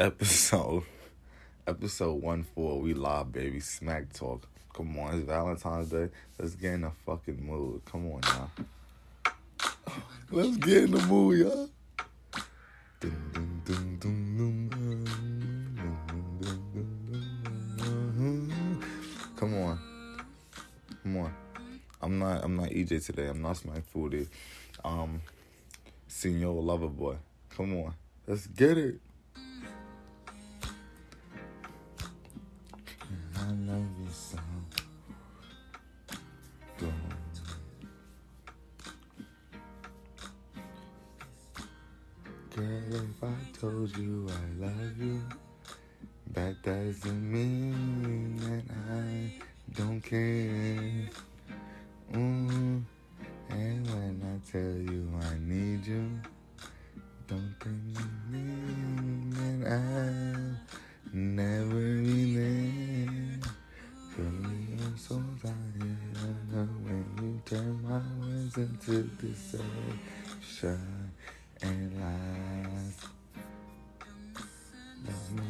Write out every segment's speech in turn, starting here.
episode, episode one four. We live, baby. Smack talk. Come on, it's Valentine's Day. Let's get in the fucking mood. Come on y'all. Let's get in the mood, y'all. Come on. Come on. I'm not I'm not EJ today. I'm not Smack Foodie. Um Senior Lover Boy. Come on. Let's get it. Words into deception and lies. Don't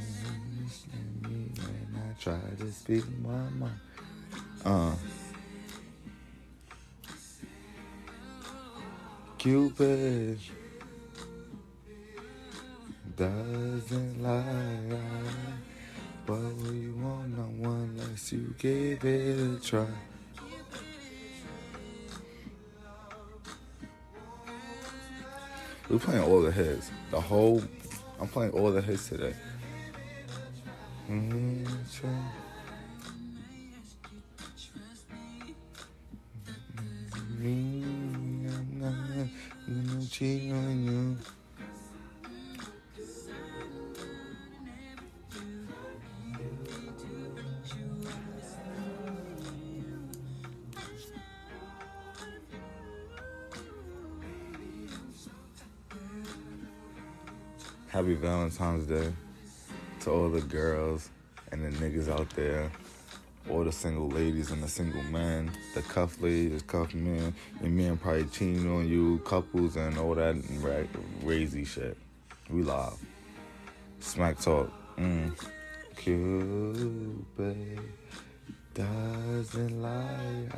understand me when I try to speak my mind. Uh. Cupid We're playing all the hits. The whole, I'm playing all the hits today. Mm, cheat Happy Valentine's Day to all the girls and the niggas out there, all the single ladies and the single men, the cuff ladies, cuff men, your man probably cheating on you, couples and all that ra- crazy shit. We live. Smack talk. Mm. Cupid doesn't lie,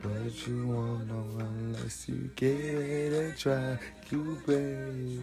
but you won't know unless you give it a try. Cupid.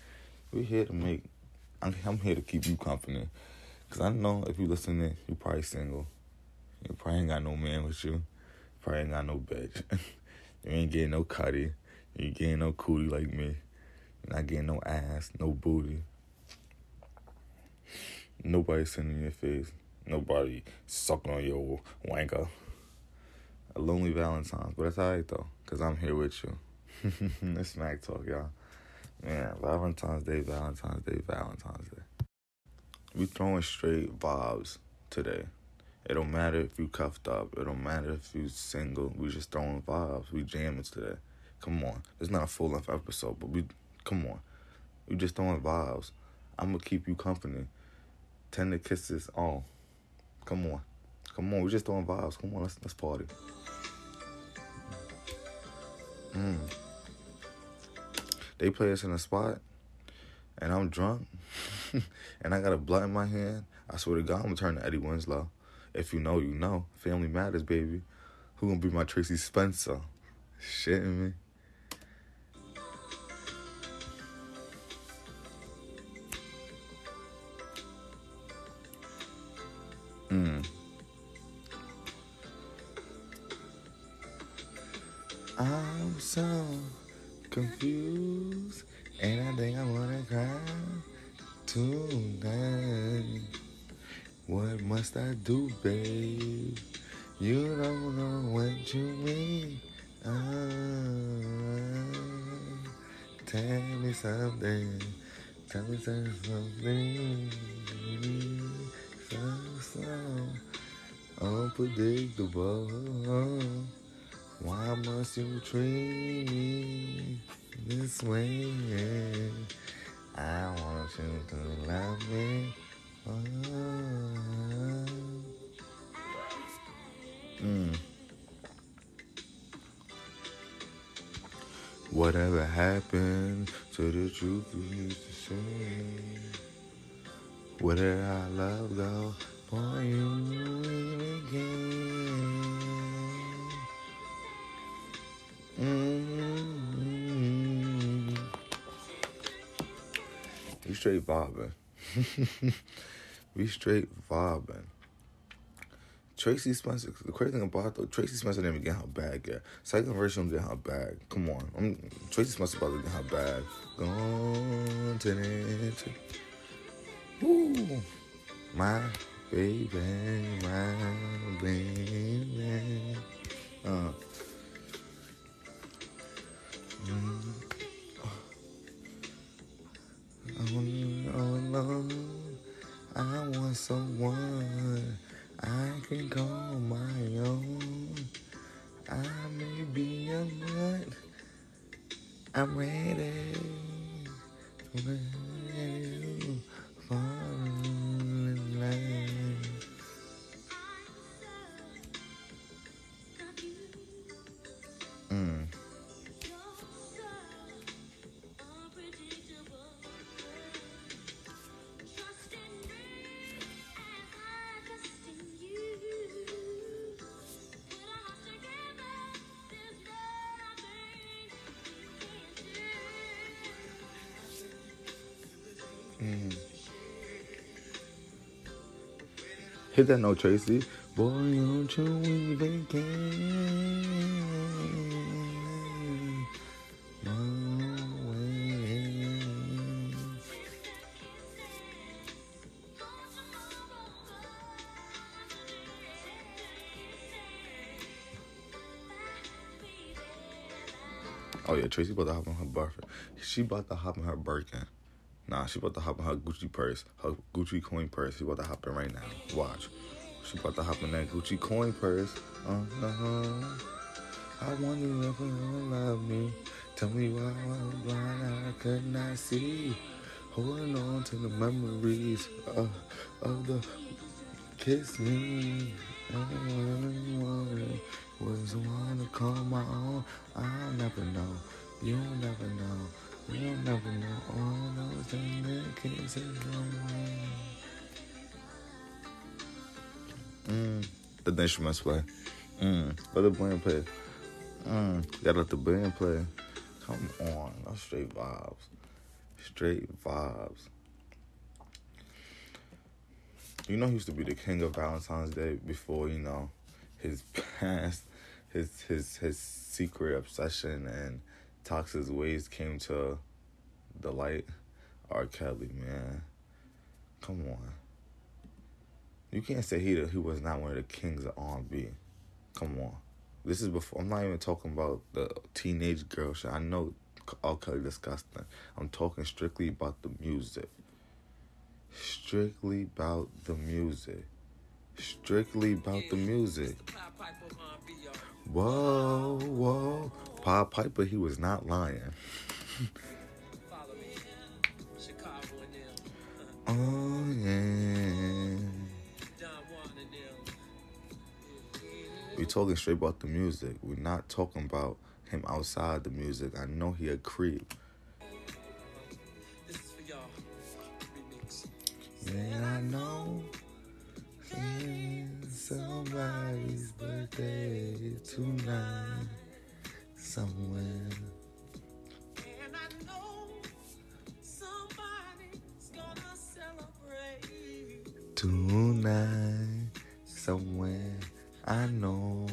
we're here to make. I'm, here to keep you confident, cause I know if you listening, you probably single. You probably ain't got no man with you. Probably ain't got no bitch. you ain't getting no cutty. You ain't getting no cootie like me. You're not getting no ass, no booty. Nobody sitting in your face. Nobody sucking on your wanker. A lonely Valentine's, but that's alright though, cause I'm here with you. It's smack talk, y'all. Man, Valentine's Day, Valentine's Day, Valentine's Day. We throwing straight vibes today. It don't matter if you cuffed up. It don't matter if you single. We just throwing vibes. We jamming today. Come on. It's not a full length episode, but we come on. We just throwing vibes. I'm gonna keep you company. Tender kisses on. Come on. Come on. We just throwing vibes. Come on. Let's let's party. Mm. They play us in a spot, and I'm drunk, and I got a blunt in my hand. I swear to God, I'm gonna turn to Eddie Winslow. If you know, you know. Family matters, baby. Who gonna be my Tracie Spencer? Shitting me. Mm. I'm so confused, and I think I wanna cry tonight. What must I do, babe? You don't know what you mean. Ah, tell me something. Tell me something so, so unpredictable. Why must you treat me this way? I want you to love me. Mm. Whatever happened to the truth you used to say? Where did our love go for you again? Mm-hmm. We straight vibing. we straight vibing. Tracie Spencer. The crazy thing about though, Tracie Spencer didn't even get her bag yet. Second version get her bag. Come on, I'm, Tracie Spencer about to get her bag. Gone to the Woo, my baby, my baby. Uh. Oh, oh, I want someone I can call Hit that note, Tracy. Boy, don't you care? No way. Oh yeah, Tracy about to hop on her birthday. She about to hop on her Birkin. Nah, she about to hop in her Gucci purse, her Gucci coin purse. She about to hop in right now. Watch. She about to hop in that Gucci coin purse. Uh-huh. I wonder if you love me. Tell me why I was blind, I could not see. Holding on to the memories of, of the kiss me. Everyone was one to call my own. I'll never know. You'll never know. You'll never know all those kisses Mm. The instruments play. Mm. Let the band play. Mm. Gotta let the band play. Come on. That's straight vibes. Straight vibes. You know he used to be the king of Valentine's Day before, you know, his past, his his his secret obsession and toxic ways came to the light. R. Kelly, man. Come on. You can't say he he was not one of the kings of R&B. Come on. This is before. I'm not even talking about the teenage girl shit. I know R. Kelly disgusting. I'm talking strictly about the music. Strictly about the music. Strictly about the music. Whoa, whoa. Pop Piper, he was not lying. oh, yeah. We're talking straight about the music. We're not talking about him outside the music. I know he a creep. Yeah, I know it's somebody's birthday tonight somewhere. And I know somebody's gonna celebrate. Tonight, somewhere, I know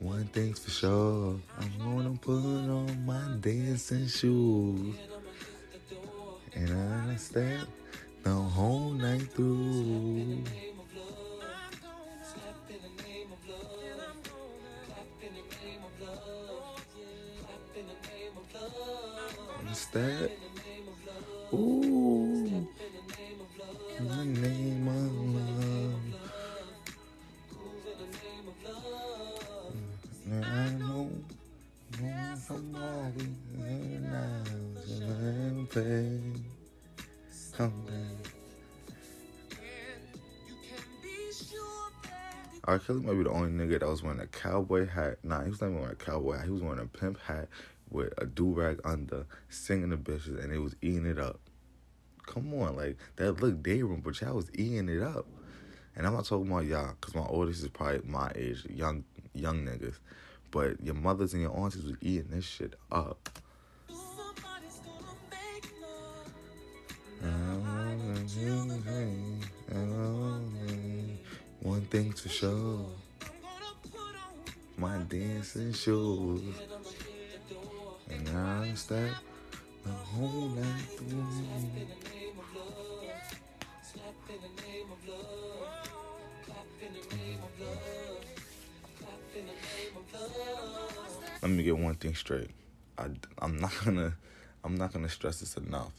one thing's for sure. I'm gonna put on my dancing shoes. And I'm gonna step the whole night through. that? Ooh. In the name of love. Mm, now I know. Now I'm always in love. Something. R. Kelly might be the only nigga that was wearing a cowboy hat. Nah, he was not even wearing a cowboy hat. He was wearing a pimp hat with a do rag under, singing the bitches, and they was eating it up. Come on, like that look day room, but y'all was eating it up. And I'm not talking about y'all, cause my oldest is probably my age, young young niggas. But your mothers and your aunties was eating this shit up. somebody's gonna make love. One thing to show, I'm gonna put on my dancing shoes. And I step the whole night through. Let me get one thing straight. I, I'm not gonna I'm not gonna stress this enough.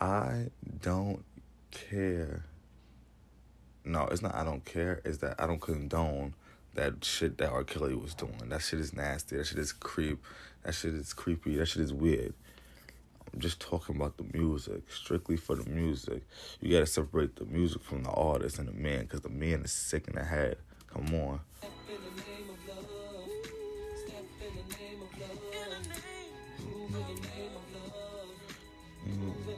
I don't care. No, it's not I don't care, it's that I don't condone that shit that R. Kelly was doing. That shit is nasty. That shit is creep. That shit is creepy. That shit is weird. I'm just talking about the music, strictly for the music. You gotta separate the music from the artist and the man, because the man is sick in the head. Come on. Mm-hmm.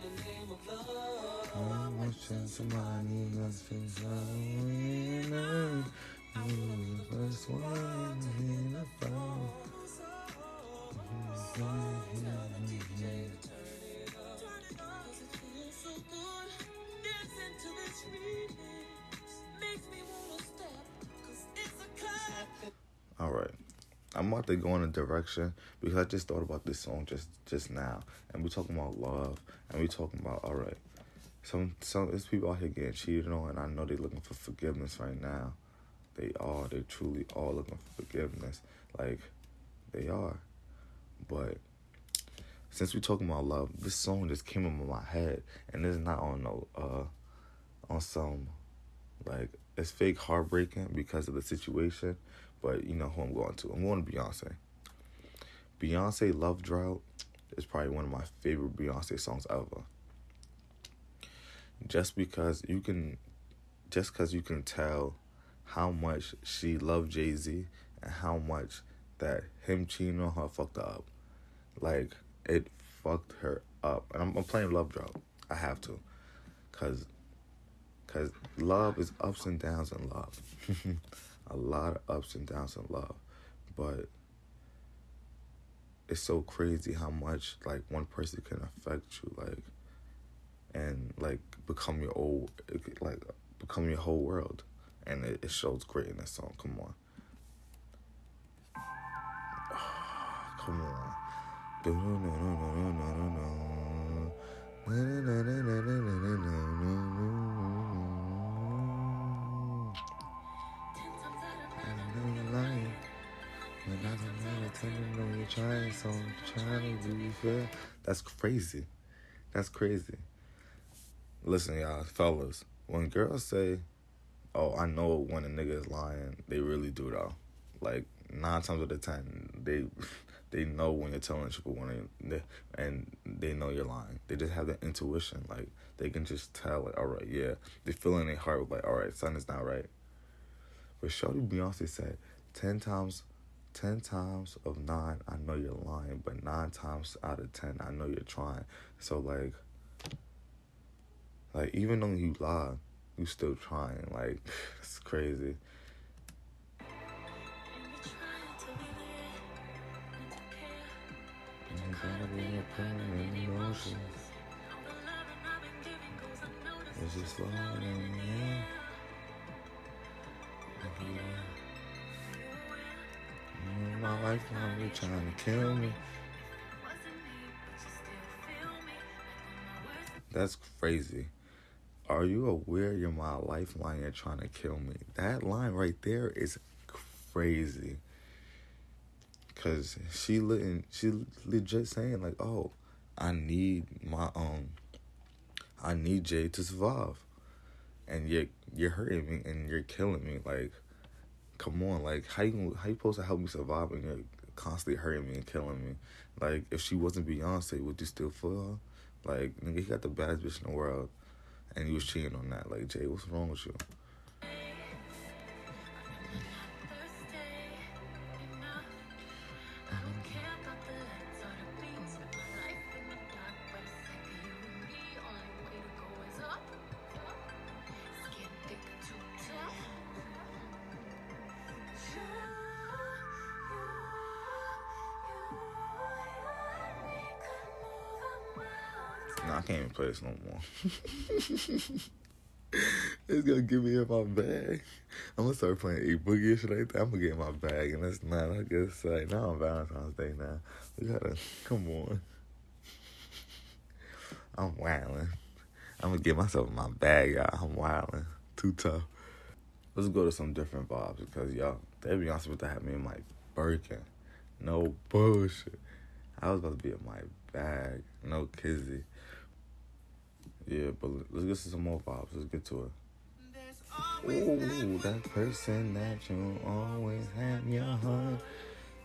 All right. I'm about to go in a direction because I just thought about this song just just now, and we're talking about love, and we're talking about all right. Some some there's people out here getting cheated on, and I know they're looking for forgiveness right now. They are. They truly are looking for forgiveness. Like they are, but since we're talking about love, this song just came into my head, and it's not on no uh on some like it's fake heartbreaking because of the situation. But you know who I'm going to. I'm going to Beyonce. Beyonce Love Drought is probably one of my favorite Beyonce songs ever. Just because you can just because you can tell how much she loved Jay Z and how much that him cheating on her fucked her up. Like it fucked her up. And I'm, I'm playing Love Drought. I have to. Cause Cause love is ups and downs in love. a lot of ups and downs in love. But it's so crazy how much like one person can affect you like and like become your old like become your whole world. And it, it shows great in this song. Come on. Come on. That's crazy. That's crazy. Listen, y'all, fellas. When girls say, "Oh, I know when a nigga is lying," they really do though. Like nine times out of ten, they they know when you're telling the truth when they, and they know you're lying. They just have that intuition. Like they can just tell. Like, all right, yeah, they feel in their heart. Like, all right, something's not right. But Shorty Beyonce said, 10 times, 10 times of 9, I know you're lying, but 9 times out of 10, I know you're trying. So, like, like even though you lie, you still trying. Like, it's crazy. Gotta be a flowing in. Mm, My trying to kill me. That's crazy. Are you aware you're my lifeline? You're trying to kill me. That line right there is crazy. Cause she lit, she legit saying like, "Oh, I need my um, I need Jay to survive," and you're you're hurting me and you're killing me. Like, come on, like how you how you supposed to help me survive and you're constantly hurting me and killing me. Like, if she wasn't Beyonce, would you still feel her? Like, nigga, he got the baddest bitch in the world, and he was cheating on that. Like, Jay, what's wrong with you? Can't even play this no more. it's gonna get me in my bag. I'm gonna start playing a boogie shit like that. I'm gonna get in my bag, and that's not. I guess like now on Valentine's Day now. We gotta come on. I'm wildin'. I'm gonna get myself in my bag, y'all. I'm wildin'. Too tough. Let's go to some different vibes because y'all, they be honest with to have me in my Birkin. No bullshit. I was about to be in my bag. No kizzy. Yeah, but let's get to some more vibes. Let's get to it. Ooh, that person that you always have in your heart.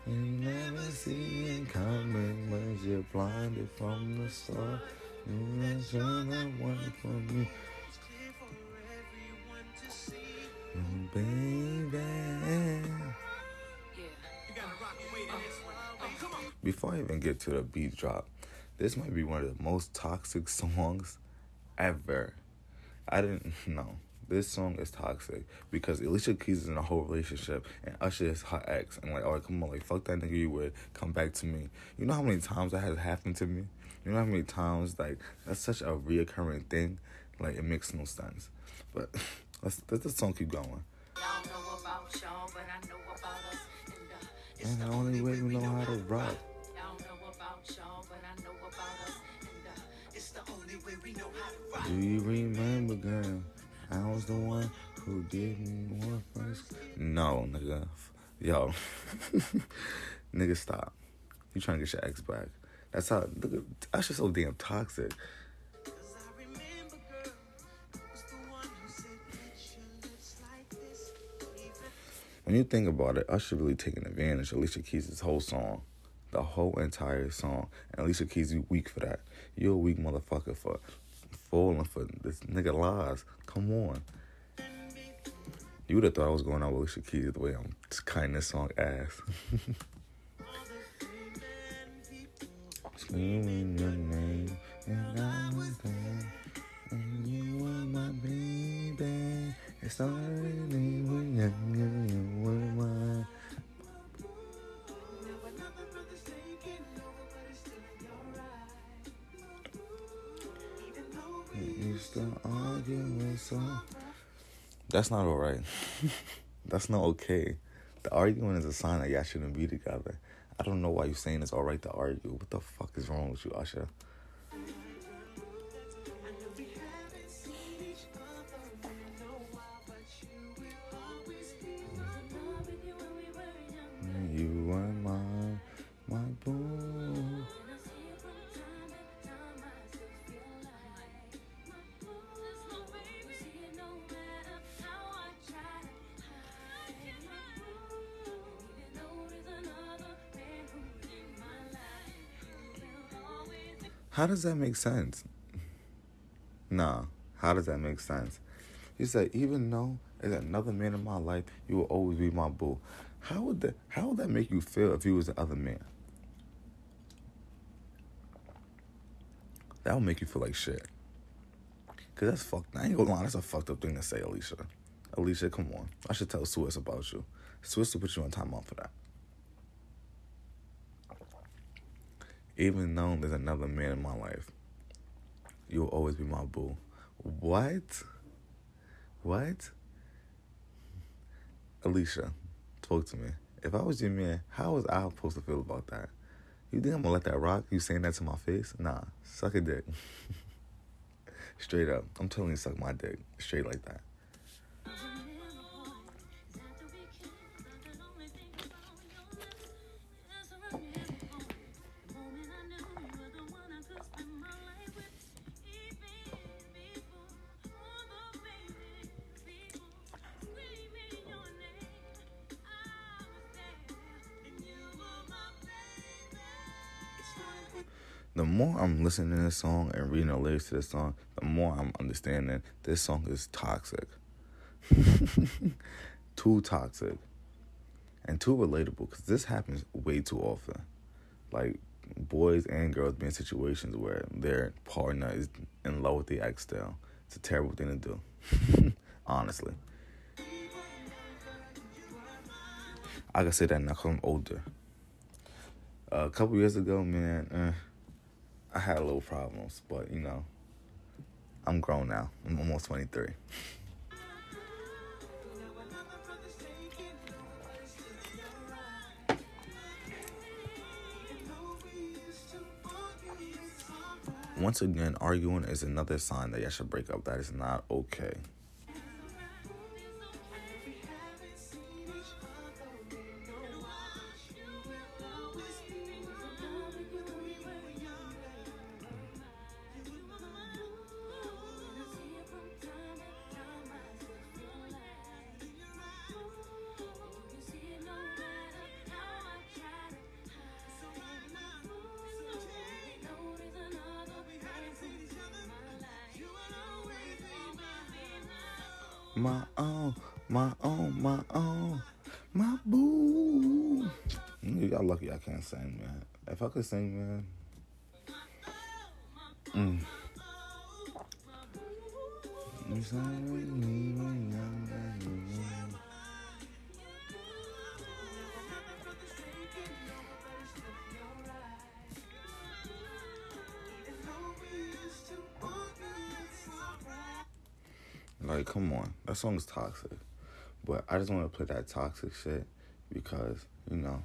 You never see it coming, but you're blinded from the start. You are trying to one for me. Oh, baby. Before I even get to the beat drop, this might be one of the most toxic songs ever. I didn't know. This song is toxic because Alicia Keys is in a whole relationship and Usher is her ex and like, oh come on, like fuck that nigga you would come back to me. You know how many times that has happened to me? You know how many times like that's such a reoccurring thing? Like it makes no sense. But let's let the song keep going. And the only way we know how to rock. Do you remember, girl? I was the one who me one first. No, nigga. Yo. nigga, stop. You trying to get your ex back. That's how, at, that's just so damn toxic. When you think about it, Usher really taking advantage of Alicia Keys' whole song. The whole entire song. And Alicia Keys, you weak for that. You're a weak motherfucker for falling for this nigga lies. Come on. You would have thought I was going out with Alicia Keys the way I'm cutting this song ass. Screaming your name, and I was there, and you were my baby. When you were. You arguing so. That's not alright. That's not okay. The arguing is a sign that y'all shouldn't be together. I don't know why you're saying it's alright to argue. What the fuck is wrong with you, Usher? How does that make sense? Nah, how does that make sense? He said, even though there's another man in my life, you will always be my boo. How would that how would that make you feel if you was the other man? That would make you feel like shit. Cause that's fucked. I ain't gonna lie, that's a fucked up thing to say, Alicia. Alicia, come on. I should tell Swizz about you. Swizz will put you on timeout for that. Even though there's another man in my life, you'll always be my boo. What? What? Alicia, talk to me. If I was your man, how was I supposed to feel about that? You think I'm gonna let that rock? You saying that to my face? Nah, suck a dick. Straight up. I'm telling you, suck my dick. Straight like that. Listening to this song and reading the lyrics to this song, the more I'm understanding this song is toxic. too toxic. And too relatable because this happens way too often. Like boys and girls be in situations where their partner is in love with the ex still. It's a terrible thing to do. Honestly. I can say that now because I'm older. Uh, a couple years ago, man, eh, I had a little problems, but you know, I'm grown now. I'm almost 23. Once again, arguing is another sign that you should break up. That is not okay. My own, my own, my own, my boo. Y'all lucky I can't sing, man. If I could sing, man. Mm. That song is toxic. But I just want to play that toxic shit because you know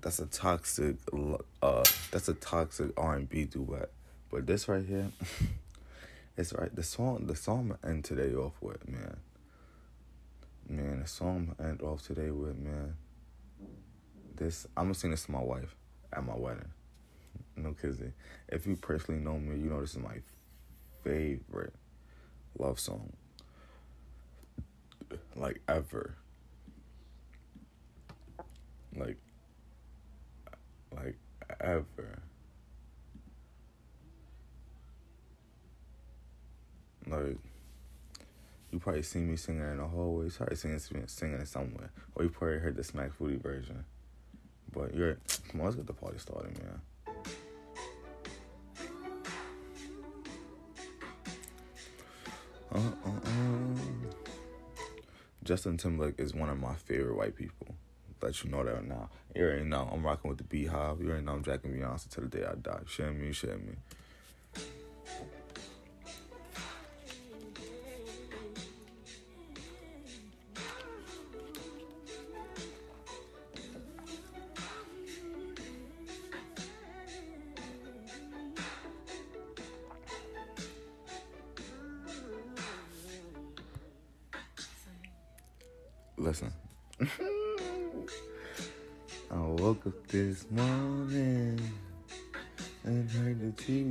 that's a toxic, uh, that's a toxic R and B duet. But this right here, it's right. The song, the song I end today off with, man. Man, the song I end off today with, man. This I'm gonna sing this to my wife at my wedding. No kidding. If you personally know me, you know this is my favorite love song. Like ever. Like like ever. Like you probably seen me singing in the hallway. You probably singing singing somewhere, or you probably heard the Smack Foodie version. But you're come on, let's get the party started, man. Uh, uh, uh. Justin Timberlake is one of my favorite white people. Let you know that now. You already know I'm rocking with the BeyHive. You already know I'm jacking Beyonce till the day I die. Share me, share me.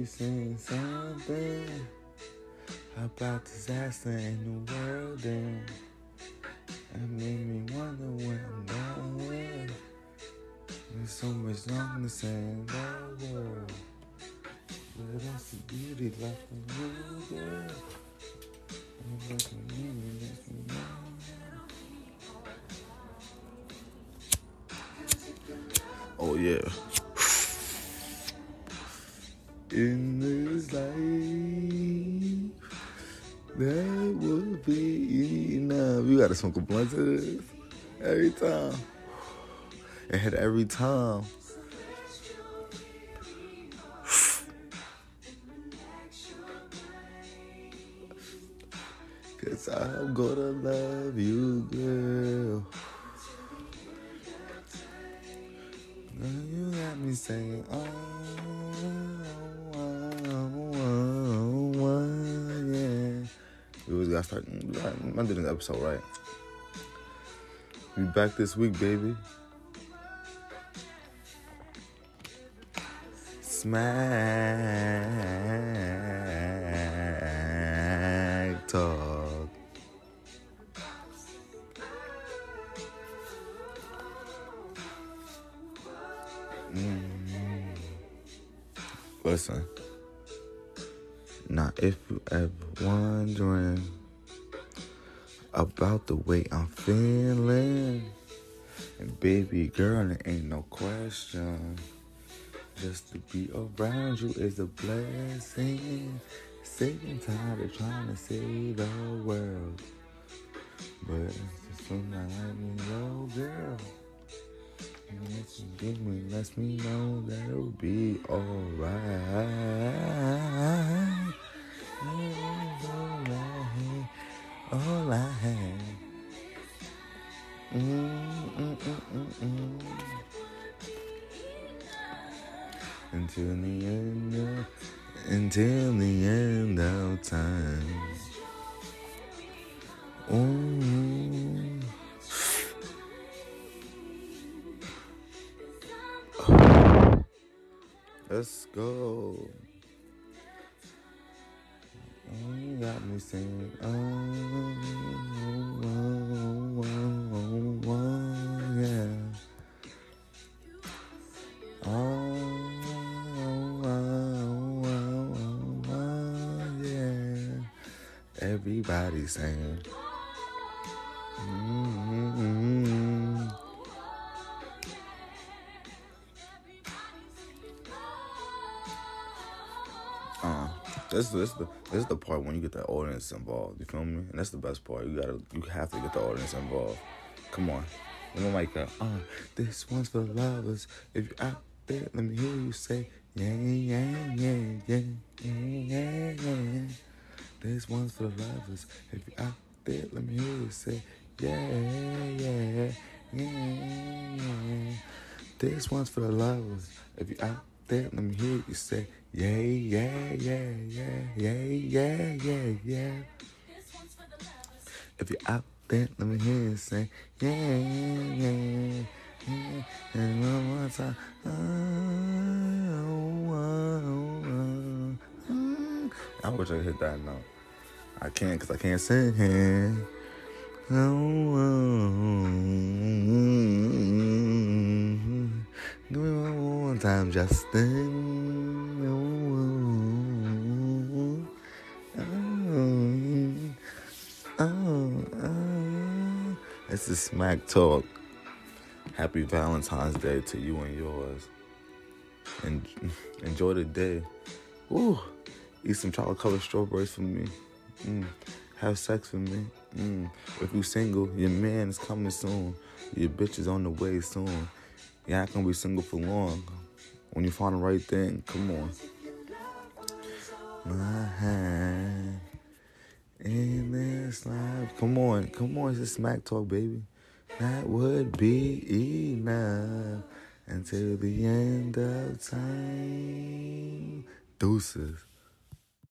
Saying something about disaster in the world and it made me wonder where I'm going. There's so much to in the world. But that's the beauty left in you, me know. Oh yeah. Smoke a blunt to this every time. It hit every time. Cause I'm gonna love you, girl. Now you got me saying, oh, oh, oh, oh, yeah. We always gotta start. I'm doing this episode right. We back this week, baby. Smack talk. Mm. Listen. Now, if you ever wondering about the way I'm feeling, and baby girl, there ain't no question. Just to be around you is a blessing. Sick and tired of trying to save the world. But it's from like no girl. And it's give me, lets me know that it'll be. Alright. Alright. Mm, mm, mm, mm, mm. Until the end of, until the end of time. Ooh. Let's go. Oh, you got me singing. Oh, oh, Everybody saying. Mm-hmm. Uh, this this the the part when you get the audience involved. You feel me? And that's the best part. You gotta you have to get the audience involved. Come on, let me make that. Uh, this one's for lovers. If you're out there, let me hear you say yeah yeah yeah yeah yeah yeah. yeah. This one's for the lovers. If you're out there, let me hear you say yeah yeah yeah yeah. This one's for the lovers. If you're out there, let me hear you say yeah yeah yeah yeah yeah yeah yeah yeah. If you're out there, let me hear you say yeah yeah yeah. And one more time. Oh, oh, oh, oh. I wish I could hit that note. I can't because I can't sing. Oh, Give me one more time, Justin. Oh, oh, oh. This is Smack Talk. Happy Valentine's Day to you and yours. And enjoy the day. Woo. Eat some chocolate covered strawberries for me. Mm. Have sex with me. Mm. If you single, your man is coming soon. Your bitch is on the way soon. You're not gonna be single for long. When you find the right thing, come on. My hand in this life. Come on, come on, it's a smack talk, baby. That would be enough until the end of time. Deuces.